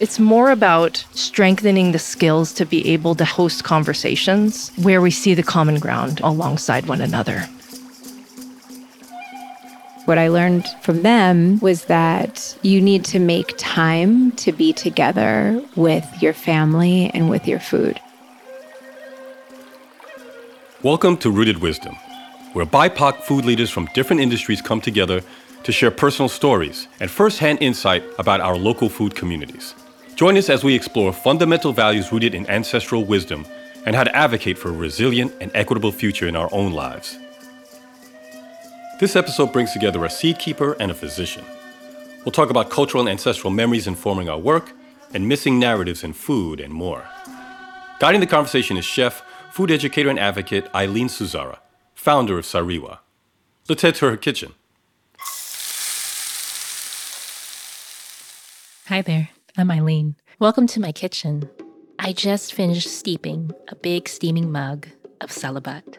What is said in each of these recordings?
It's more about strengthening the skills to be able to host conversations where we see the common ground alongside one another. What I learned from them was that you need to make time to be together with your family and with your food. Welcome to Rooted Wisdom, where BIPOC food leaders from different industries come together to share personal stories and firsthand insight about our local food communities. Join us as we explore fundamental values rooted in ancestral wisdom and how to advocate for a resilient and equitable future in our own lives. This episode brings together a seed keeper and a physician. We'll talk about cultural and ancestral memories informing our work and missing narratives in food and more. Guiding the conversation is chef, food educator, and advocate Eileen Suzara, founder of Sariwa. Let's head to her kitchen. Hi there. I'm Eileen. Welcome to my kitchen. I just finished steeping a big steaming mug of salabat.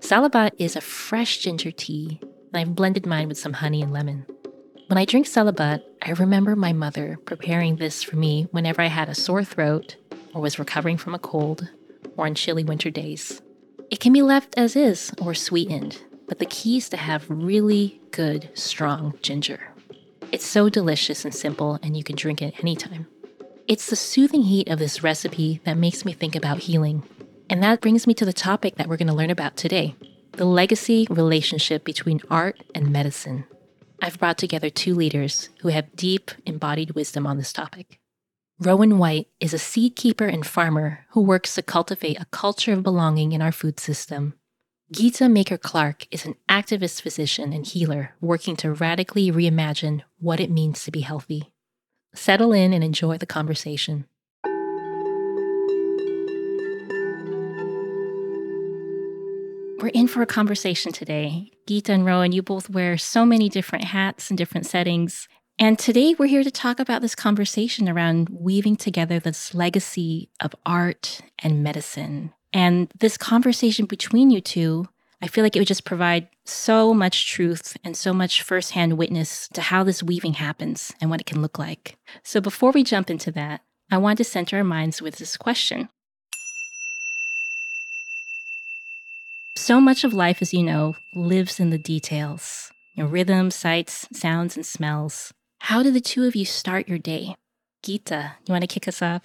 Salabat is a fresh ginger tea, and I've blended mine with some honey and lemon. When I drink salabat, I remember my mother preparing this for me whenever I had a sore throat or was recovering from a cold or on chilly winter days. It can be left as is or sweetened, but the key is to have really good, strong ginger. It's so delicious and simple, and you can drink it anytime. It's the soothing heat of this recipe that makes me think about healing. And that brings me to the topic that we're going to learn about today the legacy relationship between art and medicine. I've brought together two leaders who have deep embodied wisdom on this topic. Rowan White is a seed keeper and farmer who works to cultivate a culture of belonging in our food system Geeta Maker Clark is an activist physician and healer working to radically reimagine what it means to be healthy. Settle in and enjoy the conversation. We're in for a conversation today. Geeta and Rowan, you both wear so many different hats in different settings. And today we're here to talk about this conversation around weaving together this legacy of art and medicine and this conversation between you two, I feel like it would just provide so much truth and so much firsthand witness to how this weaving happens and what it can look like. So before we jump into that, I want to center our minds with this question. So much of life, as you know, lives in the details you know, rhythms, sights, sounds, and smells. How do the two of you start your day? Geeta, you want to kick us off?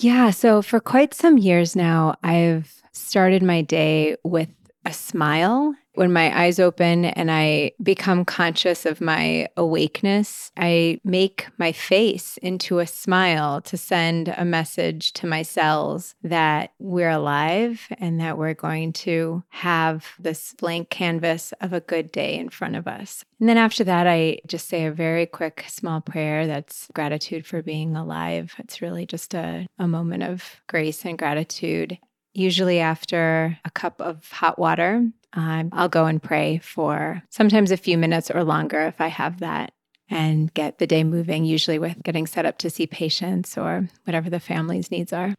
Yeah. So for quite some years now, I've started my day with a smile. When my eyes open and I become conscious of my awakeness, I make my face into a smile to send a message to my cells that we're alive and that we're going to have this blank canvas of a good day in front of us. And then after that, I just say a very quick, small prayer that's gratitude for being alive. It's really just a, a moment of grace and gratitude usually after a cup of hot water, um, I'll go and pray for sometimes a few minutes or longer if I have that and get the day moving, usually with getting set up to see patients or whatever the family's needs are.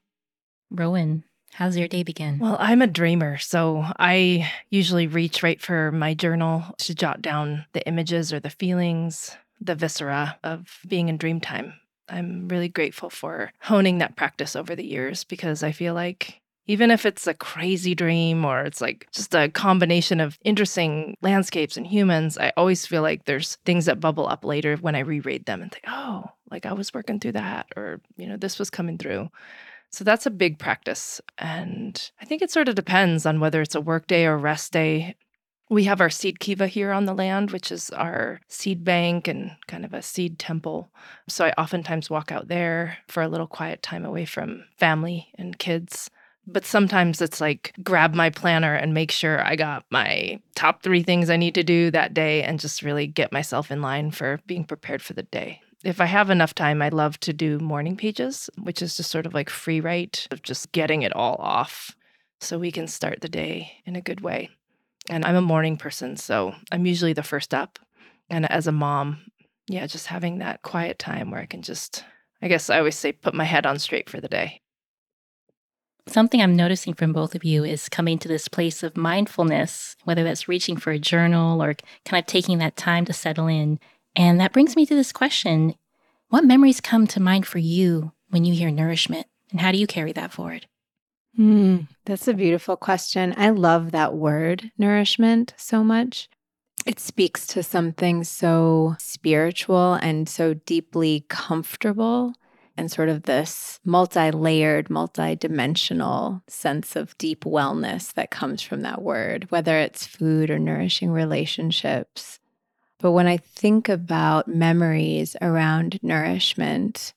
Rowan, how's your day begin? Well, I'm a dreamer, so I usually reach right for my journal to jot down the images or the feelings, the viscera of being in dream time. I'm really grateful for honing that practice over the years because I feel like even if it's a crazy dream or it's like just a combination of interesting landscapes and humans, I always feel like there's things that bubble up later when I reread them and think, oh, like I was working through that or, you know, this was coming through. So that's a big practice. And I think it sort of depends on whether it's a work day or rest day. We have our seed kiva here on the land, which is our seed bank and kind of a seed temple. So I oftentimes walk out there for a little quiet time away from family and kids. But sometimes it's like grab my planner and make sure I got my top three things I need to do that day and just really get myself in line for being prepared for the day. If I have enough time, I love to do morning pages, which is just sort of like free write of just getting it all off so we can start the day in a good way. And I'm a morning person, so I'm usually the first up. And as a mom, yeah, just having that quiet time where I can just, I guess I always say, put my head on straight for the day. Something I'm noticing from both of you is coming to this place of mindfulness, whether that's reaching for a journal or kind of taking that time to settle in. And that brings me to this question What memories come to mind for you when you hear nourishment? And how do you carry that forward? Mm, that's a beautiful question. I love that word, nourishment, so much. It speaks to something so spiritual and so deeply comfortable, and sort of this multi layered, multi dimensional sense of deep wellness that comes from that word, whether it's food or nourishing relationships. But when I think about memories around nourishment,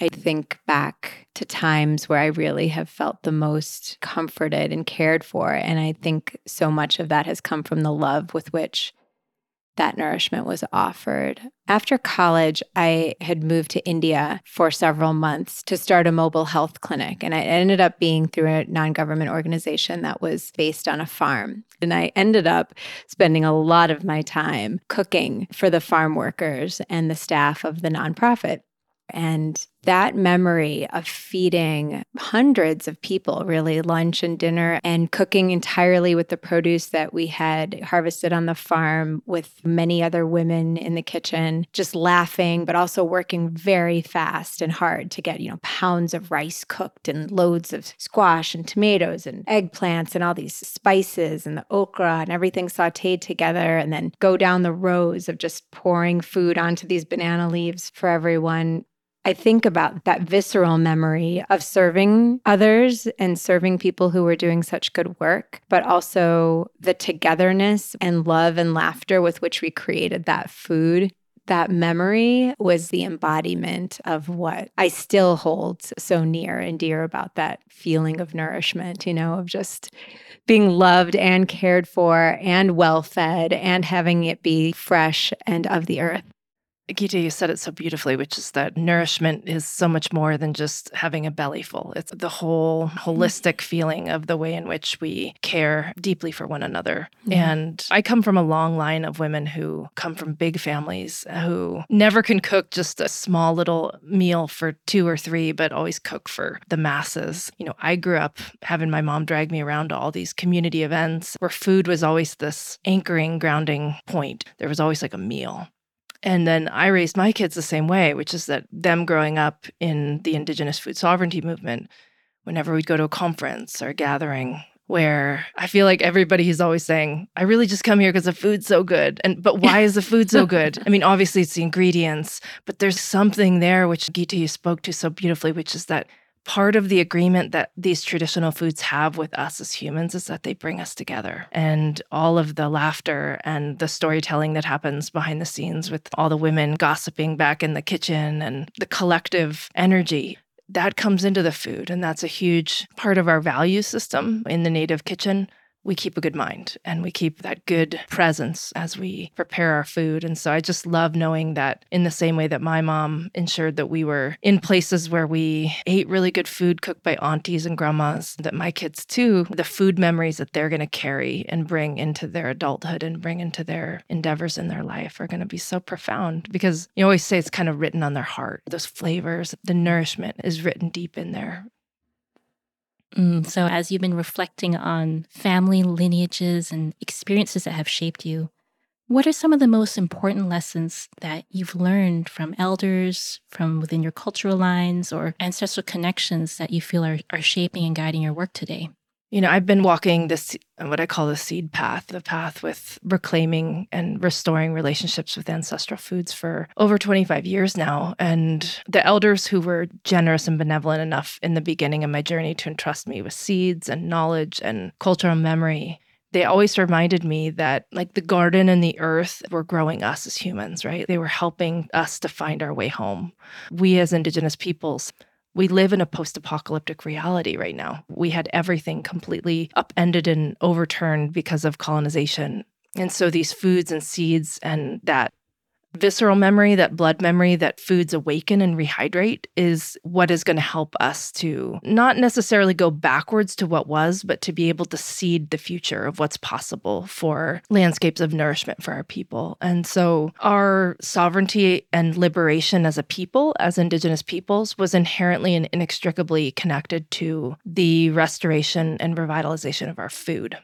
I think back to times where I really have felt the most comforted and cared for. And I think so much of that has come from the love with which that nourishment was offered. After college, I had moved to India for several months to start a mobile health clinic. And I ended up being through a non government organization that was based on a farm. And I ended up spending a lot of my time cooking for the farm workers and the staff of the nonprofit. And that memory of feeding hundreds of people, really, lunch and dinner, and cooking entirely with the produce that we had harvested on the farm with many other women in the kitchen, just laughing, but also working very fast and hard to get, you know, pounds of rice cooked and loads of squash and tomatoes and eggplants and all these spices and the okra and everything sauteed together. And then go down the rows of just pouring food onto these banana leaves for everyone I think about that visceral memory of serving others and serving people who were doing such good work, but also the togetherness and love and laughter with which we created that food. That memory was the embodiment of what I still hold so near and dear about that feeling of nourishment, you know, of just being loved and cared for and well fed and having it be fresh and of the earth. Geeta, you said it so beautifully, which is that nourishment is so much more than just having a belly full. It's the whole mm. holistic feeling of the way in which we care deeply for one another. Yeah. And I come from a long line of women who come from big families who never can cook just a small little meal for two or three, but always cook for the masses. You know, I grew up having my mom drag me around to all these community events where food was always this anchoring, grounding point. There was always like a meal. And then I raised my kids the same way, which is that them growing up in the indigenous food sovereignty movement, whenever we'd go to a conference or a gathering, where I feel like everybody is always saying, I really just come here because the food's so good. And but why is the food so good? I mean, obviously it's the ingredients, but there's something there which Geeta you spoke to so beautifully, which is that part of the agreement that these traditional foods have with us as humans is that they bring us together. And all of the laughter and the storytelling that happens behind the scenes with all the women gossiping back in the kitchen and the collective energy that comes into the food. And that's a huge part of our value system in the native kitchen we keep a good mind and we keep that good presence as we prepare our food. And so I just love knowing that in the same way that my mom ensured that we were in places where we ate really good food cooked by aunties and grandmas, that my kids too, the food memories that they're going to carry and bring into their adulthood and bring into their endeavors in their life are going to be so profound because you always say it's kind of written on their heart. Those flavors, the nourishment is written deep in there. Mm, so, as you've been reflecting on family lineages and experiences that have shaped you, what are some of the most important lessons that you've learned from elders, from within your cultural lines, or ancestral connections that you feel are, are shaping and guiding your work today? You know, I've been walking this, what I call the seed path, the path with reclaiming and restoring relationships with ancestral foods for over 25 years now. And the elders who were generous and benevolent enough in the beginning of my journey to entrust me with seeds and knowledge and cultural memory, they always reminded me that, like the garden and the earth were growing us as humans, right? They were helping us to find our way home. We as Indigenous peoples, we live in a post apocalyptic reality right now. We had everything completely upended and overturned because of colonization. And so these foods and seeds and that visceral memory, that blood memory that foods awaken and rehydrate is what is going to help us to not necessarily go backwards to what was, but to be able to seed the future of what's possible for landscapes of nourishment for our people. And so our sovereignty and liberation as a people, as Indigenous peoples, was inherently and inextricably connected to the restoration and revitalization of our food.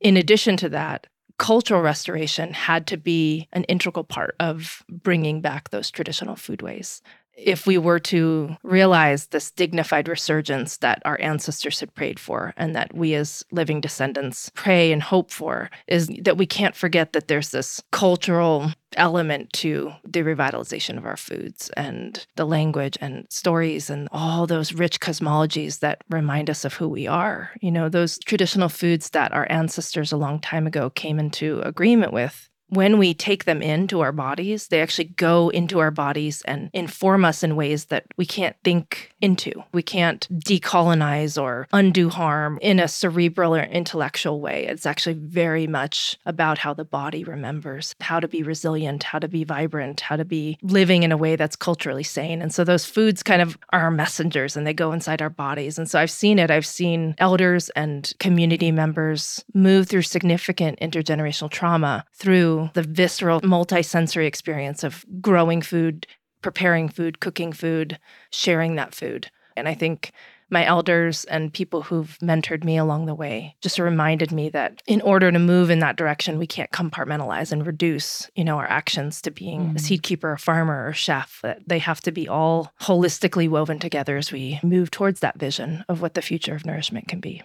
In addition to that, cultural restoration had to be an integral part of bringing back those traditional foodways. If we were to realize this dignified resurgence that our ancestors had prayed for and that we as living descendants pray and hope for, is that we can't forget that there's this cultural element to the revitalization of our foods and the language and stories and all those rich cosmologies that remind us of who we are. You know, those traditional foods that our ancestors a long time ago came into agreement with when we take them into our bodies, they actually go into our bodies and inform us in ways that we can't think into. We can't decolonize or undo harm in a cerebral or intellectual way. It's actually very much about how the body remembers how to be resilient, how to be vibrant, how to be living in a way that's culturally sane. And so those foods kind of are our messengers and they go inside our bodies. And so I've seen it. I've seen elders and community members move through significant intergenerational trauma through the visceral multisensory experience of growing food, preparing food, cooking food, sharing that food. And I think my elders and people who've mentored me along the way just reminded me that in order to move in that direction we can't compartmentalize and reduce you know our actions to being mm. a seed keeper a farmer or chef that they have to be all holistically woven together as we move towards that vision of what the future of nourishment can be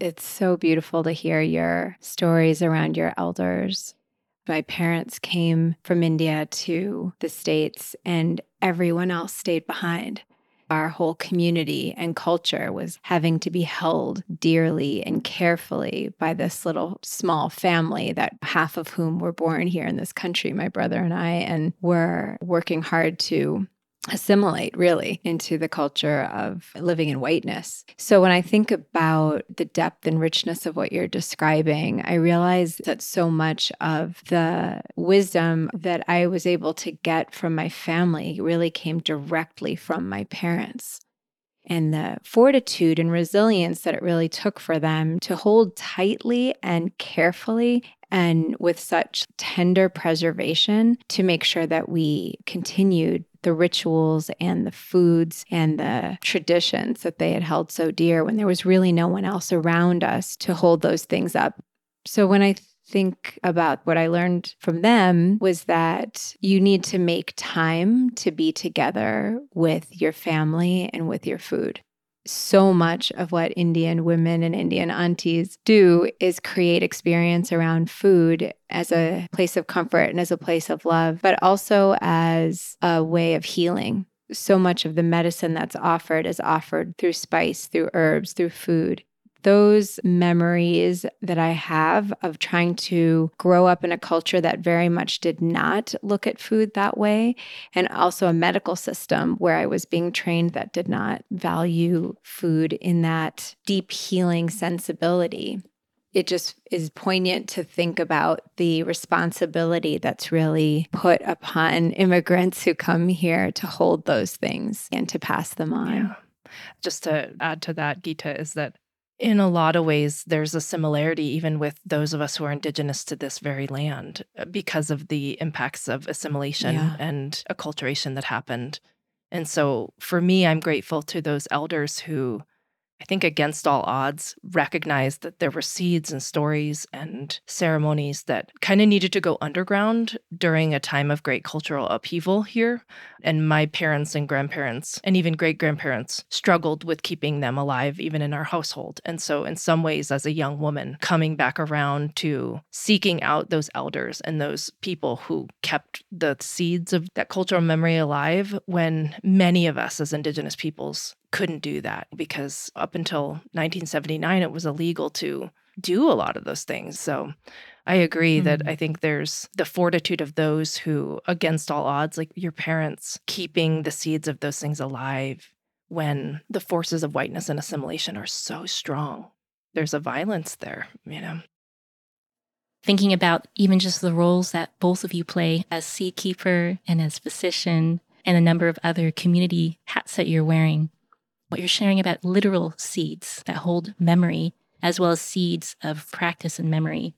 it's so beautiful to hear your stories around your elders. My parents came from India to the States, and everyone else stayed behind. Our whole community and culture was having to be held dearly and carefully by this little small family that half of whom were born here in this country, my brother and I, and were working hard to assimilate really into the culture of living in whiteness. So when I think about the depth and richness of what you're describing, I realize that so much of the wisdom that I was able to get from my family really came directly from my parents. And the fortitude and resilience that it really took for them to hold tightly and carefully and with such tender preservation to make sure that we continued the rituals and the foods and the traditions that they had held so dear when there was really no one else around us to hold those things up. So when I think about what I learned from them was that you need to make time to be together with your family and with your food so much of what Indian women and Indian aunties do is create experience around food as a place of comfort and as a place of love, but also as a way of healing. So much of the medicine that's offered is offered through spice, through herbs, through food those memories that I have of trying to grow up in a culture that very much did not look at food that way, and also a medical system where I was being trained that did not value food in that deep healing sensibility. It just is poignant to think about the responsibility that's really put upon immigrants who come here to hold those things and to pass them on. Yeah. Just to add to that, Geeta, is that in a lot of ways, there's a similarity even with those of us who are indigenous to this very land uh, because of the impacts of assimilation yeah. and acculturation that happened. And so for me, I'm grateful to those elders who I think against all odds, recognized that there were seeds and stories and ceremonies that kind of needed to go underground during a time of great cultural upheaval here. And my parents and grandparents, and even great grandparents, struggled with keeping them alive, even in our household. And so, in some ways, as a young woman, coming back around to seeking out those elders and those people who kept the seeds of that cultural memory alive when many of us as Indigenous peoples couldn't do that because up until 1979, it was illegal to do a lot of those things. So I agree mm-hmm. that I think there's the fortitude of those who, against all odds, like your parents, keeping the seeds of those things alive when the forces of whiteness and assimilation are so strong. There's a violence there, you know. Thinking about even just the roles that both of you play as seed keeper and as physician, and a number of other community hats that you're wearing what you're sharing about literal seeds that hold memory, as well as seeds of practice and memory.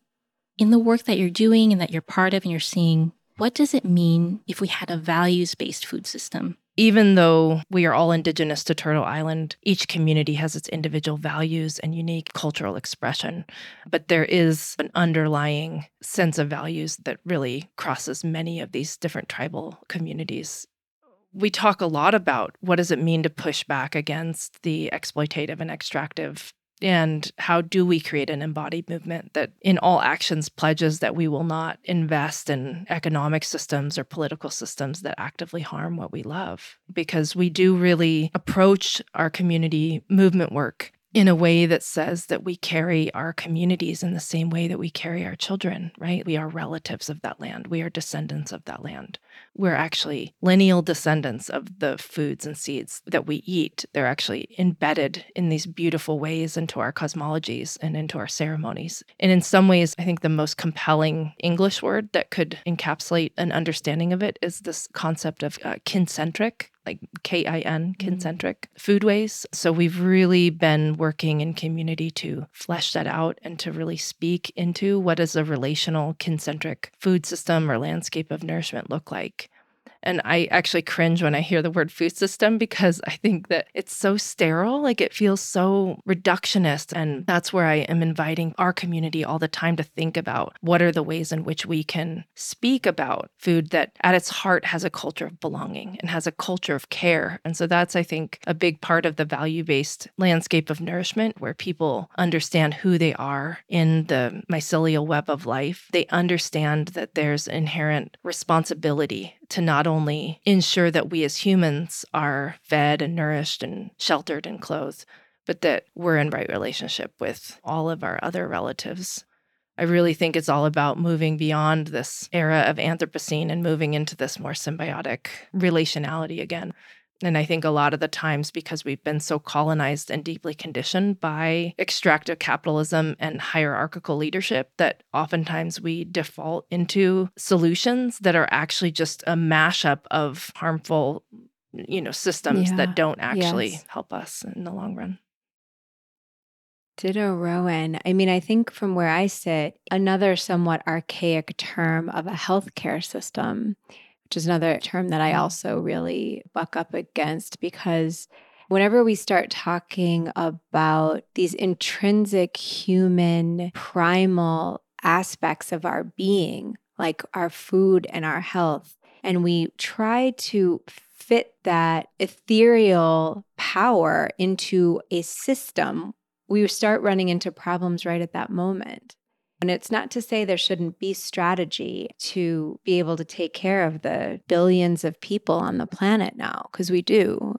In the work that you're doing and that you're part of and you're seeing, what does it mean if we had a values based food system? Even though we are all indigenous to Turtle Island, each community has its individual values and unique cultural expression. But there is an underlying sense of values that really crosses many of these different tribal communities we talk a lot about what does it mean to push back against the exploitative and extractive and how do we create an embodied movement that in all actions pledges that we will not invest in economic systems or political systems that actively harm what we love? Because we do really approach our community movement work in a way that says that we carry our communities in the same way that we carry our children, right? We are relatives of that land. We are descendants of that land. We're actually lineal descendants of the foods and seeds that we eat. They're actually embedded in these beautiful ways into our cosmologies and into our ceremonies. And in some ways, I think the most compelling English word that could encapsulate an understanding of it is this concept of uh, kincentric like K I N, mm-hmm. kincentric mm. foodways. So we've really been working in community to flesh that out and to really speak into what does a relational kincentric food system or landscape of nourishment look like. And I actually cringe when I hear the word food system because I think that it's so sterile. Like it feels so reductionist. And that's where I am inviting our community all the time to think about what are the ways in which we can speak about food that at its heart has a culture of belonging and has a culture of care. And so that's, I think, a big part of the value based landscape of nourishment where people understand who they are in the mycelial web of life. They understand that there's inherent responsibility to not only ensure that we as humans are fed and nourished and sheltered and clothed, but that we're in right relationship with all of our other relatives. I really think it's all about moving beyond this era of Anthropocene and moving into this more symbiotic relationality again. And I think a lot of the times, because we've been so colonized and deeply conditioned by extractive capitalism and hierarchical leadership, that oftentimes we default into solutions that are actually just a mashup of harmful, you know, systems yeah. that don't actually yes. help us in the long run. Ditto Rowan. I mean, I think from where I sit, another somewhat archaic term of a healthcare system which is another term that I mm-hmm. also really buck up against because whenever we start talking about these intrinsic human primal aspects of our being, like our food and our health, and we try to fit that ethereal power into a system, we start running into problems right at that moment. And it's not to say there shouldn't be strategy to be able to take care of the billions of people on the planet now, because we do.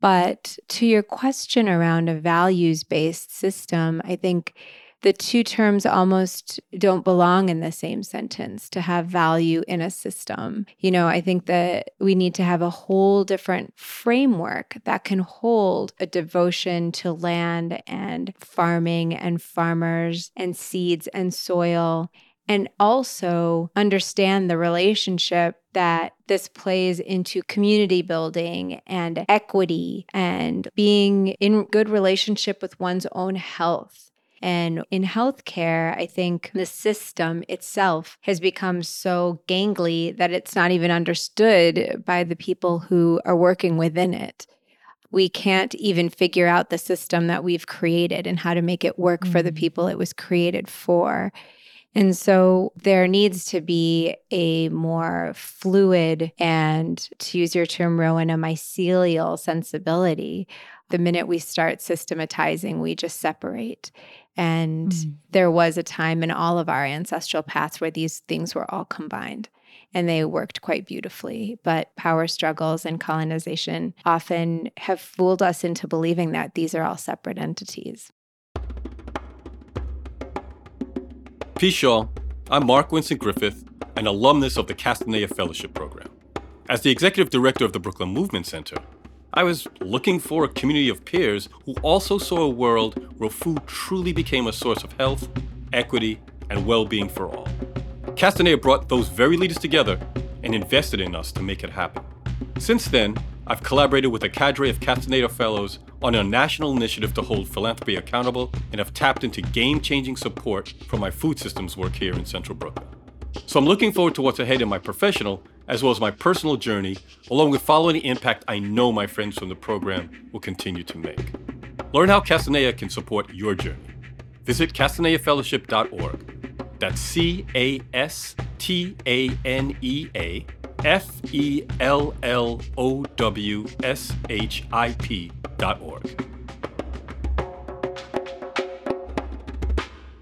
But to your question around a values based system, I think the two terms almost don't belong in the same sentence to have value in a system. You know, I think that we need to have a whole different framework that can hold a devotion to land and farming and farmers and seeds and soil and also understand the relationship that this plays into community building and equity and being in good relationship with one's own health and in healthcare, I think the system itself has become so gangly that it's not even understood by the people who are working within it. We can't even figure out the system that we've created and how to make it work mm-hmm. for the mm. people it was created for. And so there needs to be a more fluid and, to use your term, Rowan, a mycelial sensibility. The minute we start systematizing, we just separate. And mm. there was a time in all of our ancestral paths where these things were all combined and they worked quite beautifully. But power struggles and colonization often have fooled us into believing that these are all separate entities. Peace, y'all. I'm Mark Winston Griffith, an alumnus of the Castanea Fellowship Program. As the executive director of the Brooklyn Movement Center, I was looking for a community of peers who also saw a world where food truly became a source of health, equity, and well being for all. Castanea brought those very leaders together and invested in us to make it happen. Since then, I've collaborated with a cadre of Castanea Fellows on a national initiative to hold philanthropy accountable and have tapped into game changing support from my food systems work here in Central Brooklyn. So I'm looking forward to what's ahead in my professional as well as my personal journey, along with following the impact I know my friends from the program will continue to make. Learn how Castanea can support your journey. Visit castaneafellowship.org. That's C A S T A N E A F E L L O W S H I P dot org.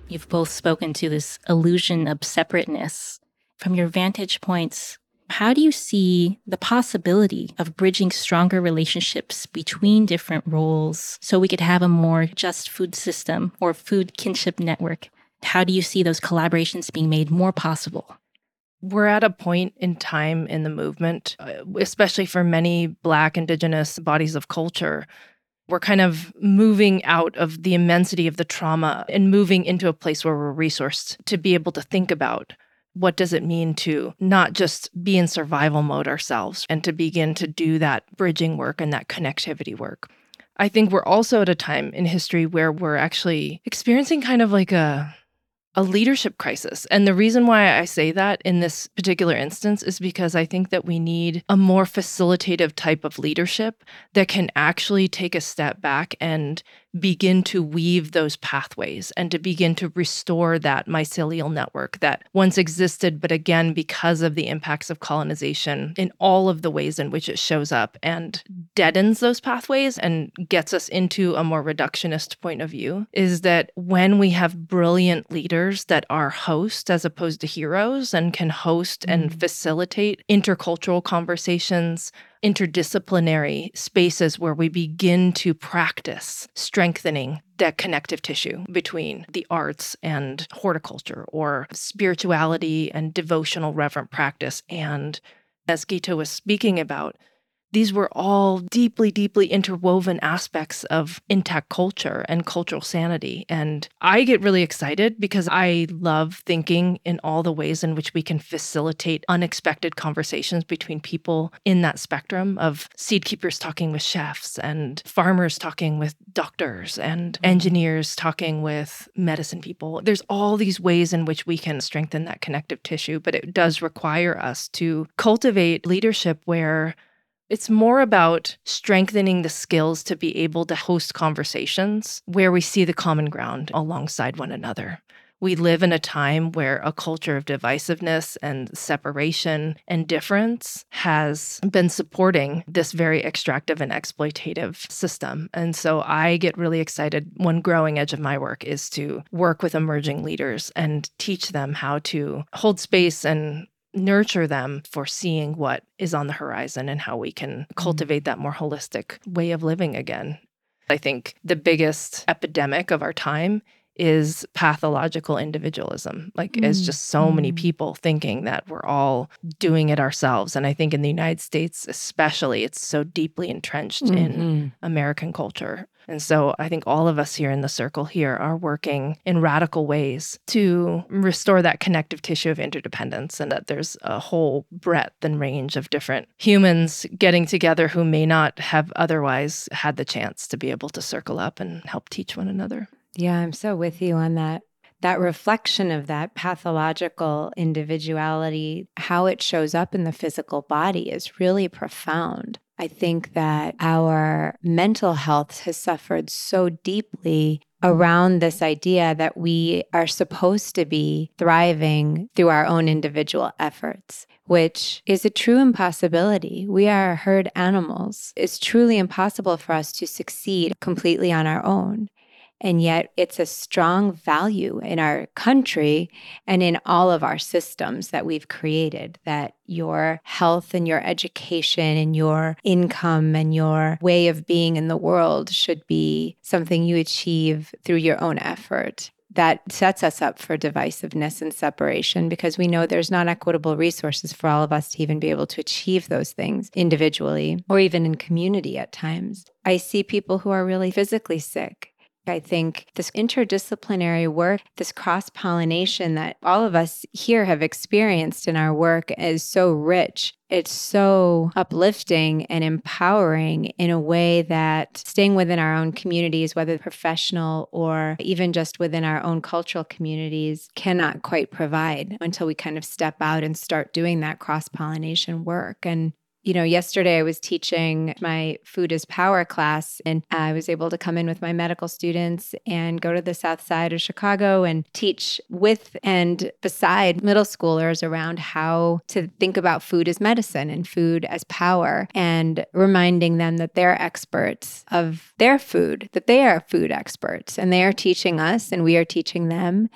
You've both spoken to this illusion of separateness. From your vantage points, how do you see the possibility of bridging stronger relationships between different roles so we could have a more just food system or food kinship network? How do you see those collaborations being made more possible? We're at a point in time in the movement, uh, especially for many Black, Indigenous bodies of culture. We're kind of moving out of the immensity of the trauma and moving into a place where we're resourced to be able to think about what does it mean to not just be in survival mode ourselves and to begin to do that bridging work and that connectivity work. I think we're also at a time in history where we're actually experiencing kind of like a a leadership crisis. And the reason why I say that in this particular instance is because I think that we need a more facilitative type of leadership that can actually take a step back and begin to weave those pathways and to begin to restore that mycelial network that once existed, but again, because of the impacts of colonization in all of the ways in which it shows up and deadens those pathways and gets us into a more reductionist point of view, is that when we have brilliant leaders that are hosts as opposed to heroes and can host mm. and facilitate intercultural conversations interdisciplinary spaces where we begin to practice strengthening that connective tissue between the arts and horticulture or spirituality and devotional reverent practice. And as Geeta was speaking about, these were all deeply, deeply interwoven aspects of intact culture and cultural sanity. And I get really excited because I love thinking in all the ways in which we can facilitate unexpected conversations between people in that spectrum of seed keepers talking with chefs and farmers talking with doctors and mm-hmm. engineers talking with medicine people. There's all these ways in which we can strengthen that connective tissue, but it does require us to cultivate leadership where it's more about strengthening the skills to be able to host conversations where we see the common ground alongside one another. We live in a time where a culture of divisiveness and separation and difference has been supporting this very extractive and exploitative system. And so I get really excited. One growing edge of my work is to work with emerging leaders and teach them how to hold space and nurture them for seeing what is on the horizon and how we can mm-hmm. cultivate that more holistic way of living again. I think the biggest epidemic of our time is pathological individualism. Like, mm. it's just so mm. many people thinking that we're all doing it ourselves. And I think in the United States, especially, it's so deeply entrenched mm-hmm. in American culture. And so I think all of us here in the circle here are working in radical ways to restore that connective tissue of interdependence and that there's a whole breadth and range of different humans getting together who may not have otherwise had the chance to be able to circle up and help teach one another. Yeah, I'm so with you on that. That reflection of that pathological individuality, how it shows up in the physical body is really profound. I think that our mental health has suffered so deeply around this idea that we are supposed to be thriving through our own individual efforts, which is a true impossibility. We are herd animals. It's truly impossible for us to succeed completely on our own. And yet, it's a strong value in our country and in all of our systems that we've created that your health and your education and your income and your way of being in the world should be something you achieve through your own effort. That sets us up for divisiveness and separation because we know there's not equitable resources for all of us to even be able to achieve those things individually or even in community at times. I see people who are really physically sick I think this interdisciplinary work, this cross pollination that all of us here have experienced in our work is so rich. It's so uplifting and empowering in a way that staying within our own communities, whether professional or even just within our own cultural communities, cannot quite provide until we kind of step out and start doing that cross pollination work. And You know, yesterday I was teaching my food is power class, and I was able to come in with my medical students and go to the south side of Chicago and teach with and beside middle schoolers around how to think about food as medicine and food as power, and reminding them that they're experts of their food, that they are food experts, and they are teaching us, and we are teaching them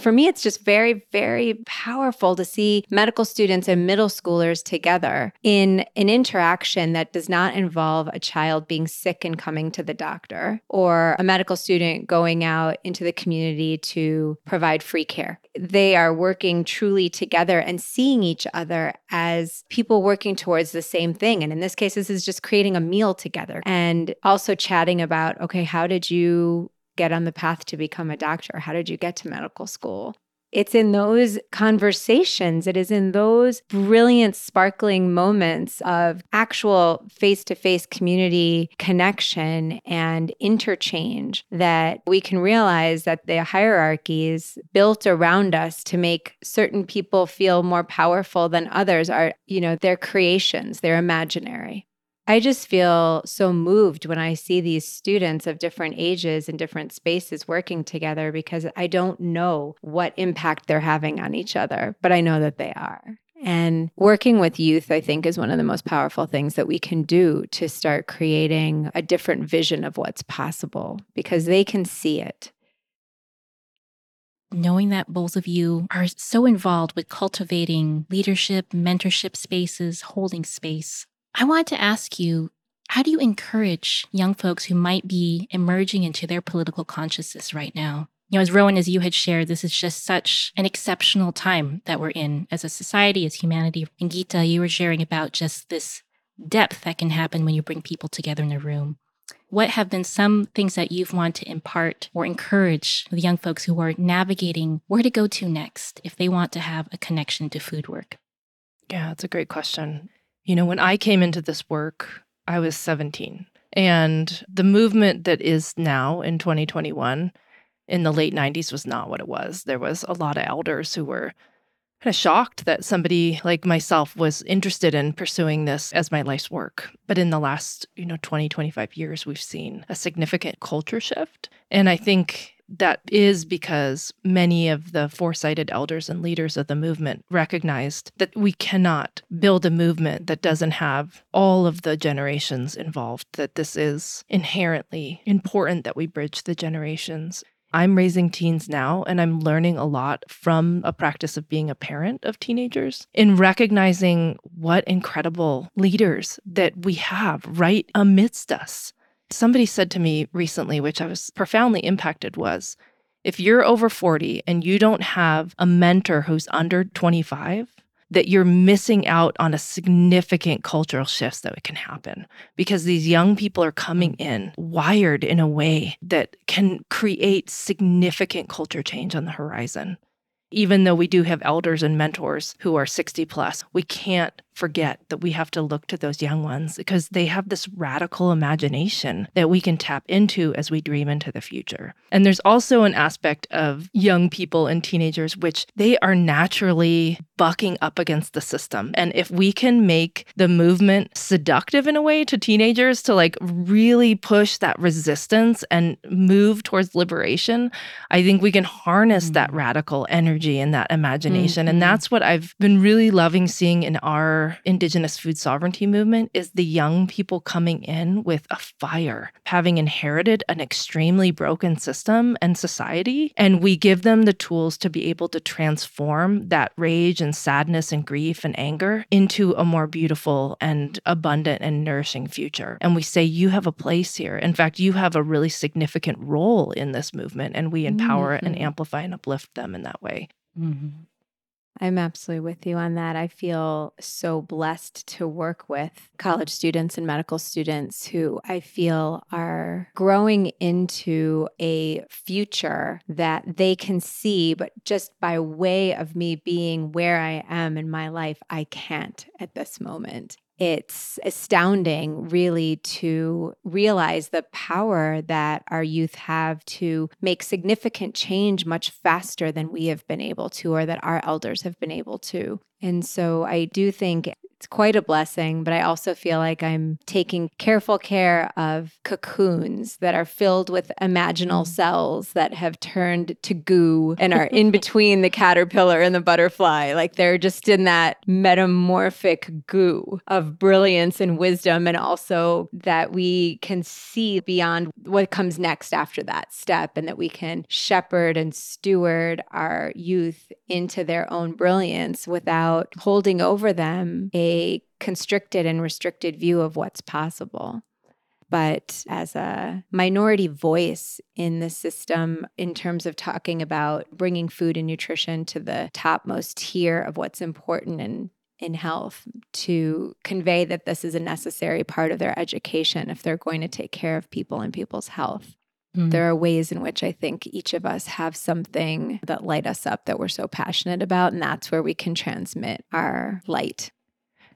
for me, it's just very, very powerful to see medical students and middle schoolers together in an interaction that does not involve a child being sick and coming to the doctor or a medical student going out into the community to provide free care. They are working truly together and seeing each other as people working towards the same thing. And in this case, this is just creating a meal together and also chatting about okay, how did you get on the path to become a doctor? How did you get to medical school? It's in those conversations, it is in those brilliant, sparkling moments of actual face to face community connection and interchange that we can realize that the hierarchies built around us to make certain people feel more powerful than others are, you know, their creations, they're imaginary. I just feel so moved when I see these students of different ages and different spaces working together because I don't know what impact they're having on each other, but I know that they are. And working with youth, I think, is one of the most powerful things that we can do to start creating a different vision of what's possible because they can see it. Knowing that both of you are so involved with cultivating leadership, mentorship spaces, holding space, I want to ask you how do you encourage young folks who might be emerging into their political consciousness right now? You know, as Rowan, as you had shared, this is just such an exceptional time that we're in as a society, as humanity. And Geeta, you were sharing about just this depth that can happen when you bring people together in a room. What have been some things that you've wanted to impart or encourage the young folks who are navigating where to go to next if they want to have a connection to food work? Yeah, that's a great question. You know, when I came into this work, I was 17. And the movement that is now in 2021 in the late 90s was not what it was. There was a lot of elders who were kind of shocked that somebody like myself was interested in pursuing this as my life's work. But in the last, you know, 20, 25 years, we've seen a significant culture shift. And I think that is because many of the foresighted elders and leaders of the movement recognized that we cannot build a movement that doesn't have all of the generations involved, that this is inherently important that we bridge the generations. I'm raising teens now, and I'm learning a lot from a practice of being a parent of teenagers in recognizing what incredible leaders that we have right amidst us Somebody said to me recently, which I was profoundly impacted, was if you're over 40 and you don't have a mentor who's under 25, that you're missing out on a significant cultural shifts that can happen because these young people are coming mm. in wired in a way that can create significant culture change on the horizon. Even though we do have elders and mentors who are 60 plus, we can't forget that we have to look to those young ones because they have this radical imagination that we can tap into as we dream into the future. And there's also an aspect of young people and teenagers which they are naturally bucking up against the system. And if we can make the movement seductive in a way to teenagers to like really push that resistance and move towards liberation, I think we can harness mm-hmm. that radical energy and that imagination. Mm-hmm. And that's what I've been really loving seeing in our indigenous food sovereignty movement is the young people coming in with a fire, having inherited an extremely broken system and society. And we give them the tools to be able to transform that rage and sadness and grief and anger into a more beautiful and abundant and nourishing future. And we say, you have a place here. In fact, you have a really significant role in this movement, and we empower mm-hmm. and amplify and uplift them in that way. Mm-hmm. I'm absolutely with you on that. I feel so blessed to work with college students and medical students who I feel are growing into a future that they can see, but just by way of me being where I am in my life, I can't at this moment it's astounding, really, to realize the power that our youth have to make significant change much faster than we have been able to, or that our elders have been able to. And so I do think It's quite a blessing, but I also feel like I'm taking careful care of cocoons that are filled with imaginal mm. cells that have turned to goo and are in between the caterpillar and the butterfly. Like they're just in that metamorphic goo of brilliance and wisdom, and also that we can see beyond what comes next after that step, and that we can shepherd and steward our youth into their own brilliance without holding over them a constricted and restricted view of what's possible. But as a minority voice in the system, in terms of talking about bringing food and nutrition to the topmost tier of what's important in, in health, to convey that this is a necessary part of their education if they're going to take care of people and people's health. Mm. There are ways in which I think each of us have something that light us up that we're so passionate about. And that's where we can transmit our light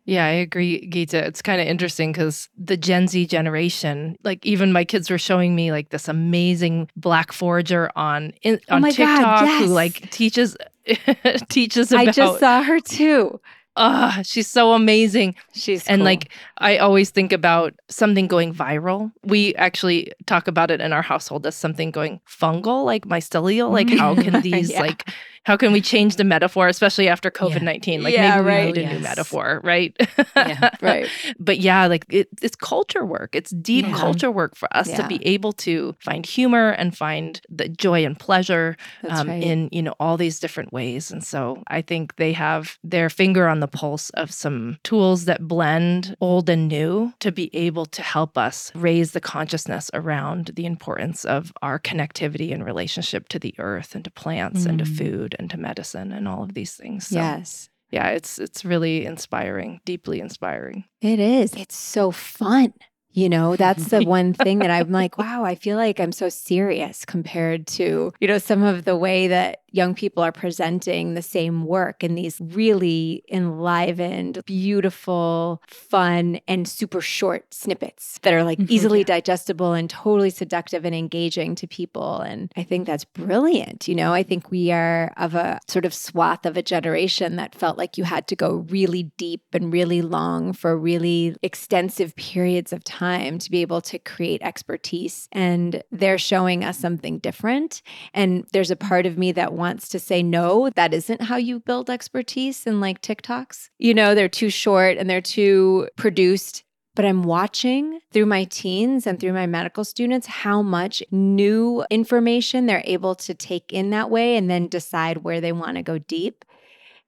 yeah, I agree, Geeta. It's kind of interesting because the Gen Z generation, like even my kids were showing me like this amazing black forager on in, oh on TikTok God, yes. who like teaches teaches about. I just saw her too. Ah, oh, she's so amazing. She's and cool. like I always think about something going viral. We actually talk about it in our household as something going fungal, like mycelial. Like how can these yeah. like how can we change the metaphor, especially after COVID nineteen? Yeah. Like yeah, maybe right. we need yes. a new metaphor, right? yeah, right. But yeah, like it, it's culture work. It's deep yeah. culture work for us to be able to find humor and find the joy and pleasure um, right. in you know all these different ways. And so I think they have their finger on the pulse of some tools that blend old and new to be able to help us raise the consciousness around the importance of our connectivity and relationship to the earth and to plants mm. and to mm. Food into medicine and all of these things. So, yes. Yeah, it's it's really inspiring, deeply inspiring. It is. It's so fun. You know, that's the one thing that I'm like, wow, I feel like I'm so serious compared to, you know, some of the way that young people are presenting the same work in these really enlivened, beautiful, fun, and super short snippets that are like mm-hmm. easily digestible and totally seductive and engaging to people. And I think that's brilliant. You know, I think we are of a sort of swath of a generation that felt like you had to go really deep and really long for really extensive periods of time to be able to create expertise. And they're showing us something different. And there's a part of me that wants to say, no, that isn't how you build expertise in like TikToks. You know, they're too short and they're too produced. But I'm watching through my teens and through my medical students how much new information they're able to take in that way and then decide where they want to go deep.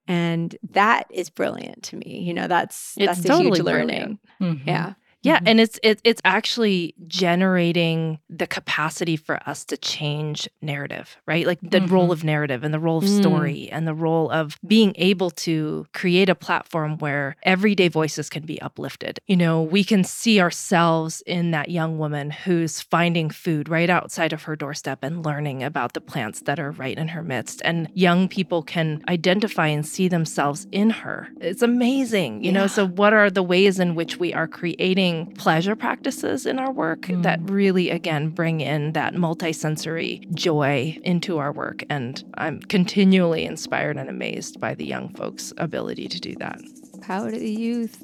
And that is brilliant to me. You know, that's it's that's totally a huge learning. Mm-hmm. Yeah. Yeah, mm-hmm. and it's it, it's actually generating the capacity for us to change narrative, right? Like the mm-hmm. role of narrative and the role of mm. story and the role of being able to create a platform where everyday voices can be uplifted. You know, we can see ourselves in that young woman who's finding food right outside of her doorstep and learning about the plants that are right in her midst. And young people can identify and see themselves in her. It's amazing, you yeah. know. So what are the ways in which we are creating pleasure practices in our work mm. that really, again, bring in that multisensory joy into our work. And I'm continually inspired and amazed by the young folks' ability to do that. Power to the youth.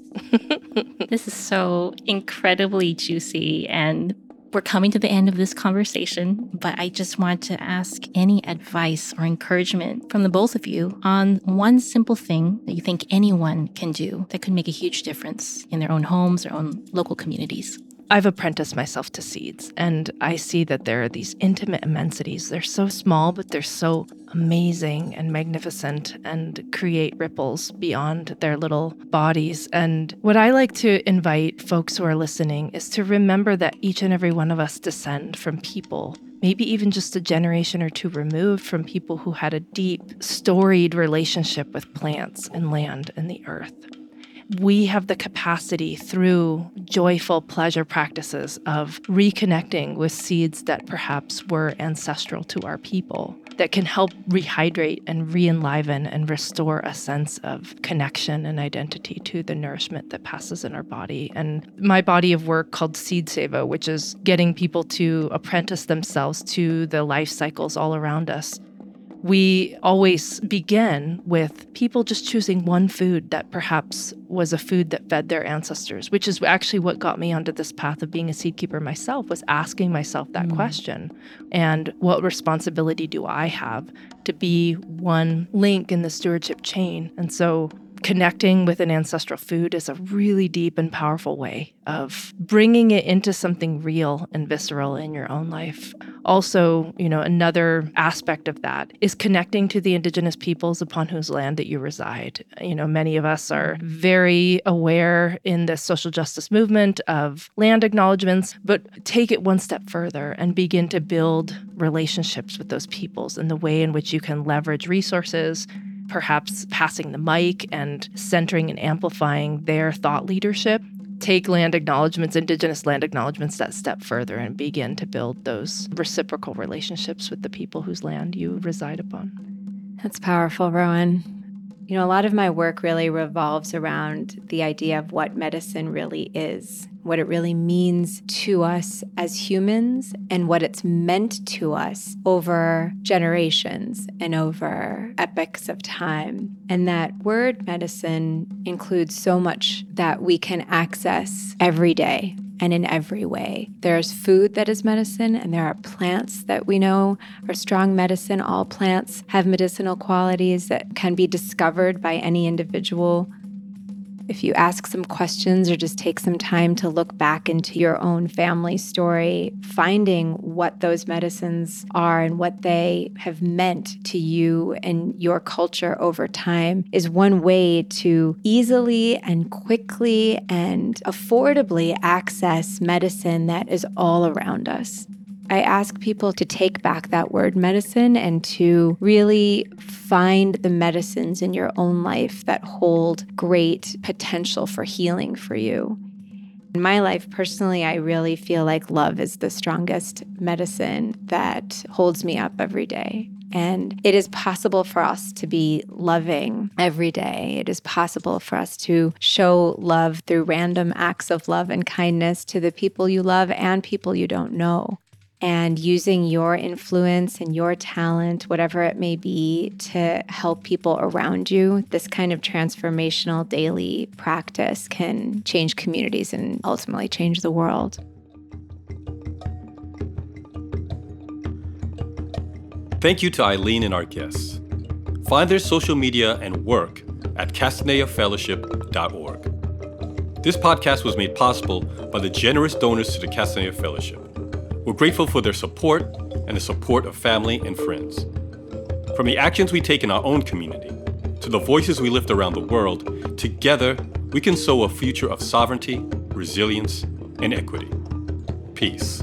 this is so incredibly juicy and we're coming to the end of this conversation, but I just want to ask any advice or encouragement from the both of you on one simple thing that you think anyone can do that could make a huge difference in their own homes, their own local communities. I've apprenticed myself to seeds, and I see that there are these intimate immensities. They're so small, but they're so amazing and magnificent and create ripples beyond their little bodies. And what I like to invite folks who are listening is to remember that each and every one of us descend from people maybe even just a generation or two removed from people who had a deep, storied relationship with plants and land and the earth we have the capacity through joyful pleasure practices of reconnecting with seeds that perhaps were ancestral to our people that can help rehydrate and re-enliven and restore a sense of connection and identity to the nourishment that passes in our body. And my body of work called Seed Seva, which is getting people to apprentice themselves to the life cycles all around us, we always begin with people just choosing one food that perhaps was a food that fed their ancestors, which is actually what got me onto this path of being a seed keeper myself was asking myself that mm. question. And what responsibility do I have to be one link in the stewardship chain? And so connecting with an ancestral food is a really deep and powerful way of bringing it into something real and visceral in your own life. Also, you know, another aspect of that is connecting to the indigenous peoples upon whose land that you reside. You know, many of us are very aware in the social justice movement of land acknowledgments, but take it one step further and begin to build relationships with those peoples and the way in which you can leverage resources perhaps passing the mic and centering and amplifying their thought leadership take land acknowledgments, Indigenous land acknowledgments, that step further and begin to build those reciprocal relationships with the people whose land you reside upon. That's powerful, Rowen. You know, a lot of my work really revolves around the idea of what medicine really is, what it really means to us as humans, and what it's meant to us over generations and over epochs of time. And that word medicine includes so much that we can access every day and in every way. There's food that is medicine, and there are plants that we know are strong medicine. All plants have medicinal qualities that can be discovered by any individual if you ask some questions or just take some time to look back into your own family story, finding what those medicines are and what they have meant to you and your culture over time is one way to easily and quickly and affordably access medicine that is all around us. I ask people to take back that word medicine and to really find the medicines in your own life that hold great potential for healing for you. In my life, personally, I really feel like love is the strongest medicine that holds me up every day. And it is possible for us to be loving every day. It is possible for us to show love through random acts of love and kindness to the people you love and people you don't know and using your influence and your talent, whatever it may be, to help people around you. This kind of transformational daily practice can change communities and ultimately change the world. Thank you to Eileen and our guests. Find their social media and work at castaneafellowship.org. This podcast was made possible by the generous donors to the Castanea Fellowship. We're grateful for their support and the support of family and friends. From the actions we take in our own community to the voices we lift around the world, together we can sow a future of sovereignty, resilience, and equity. Peace.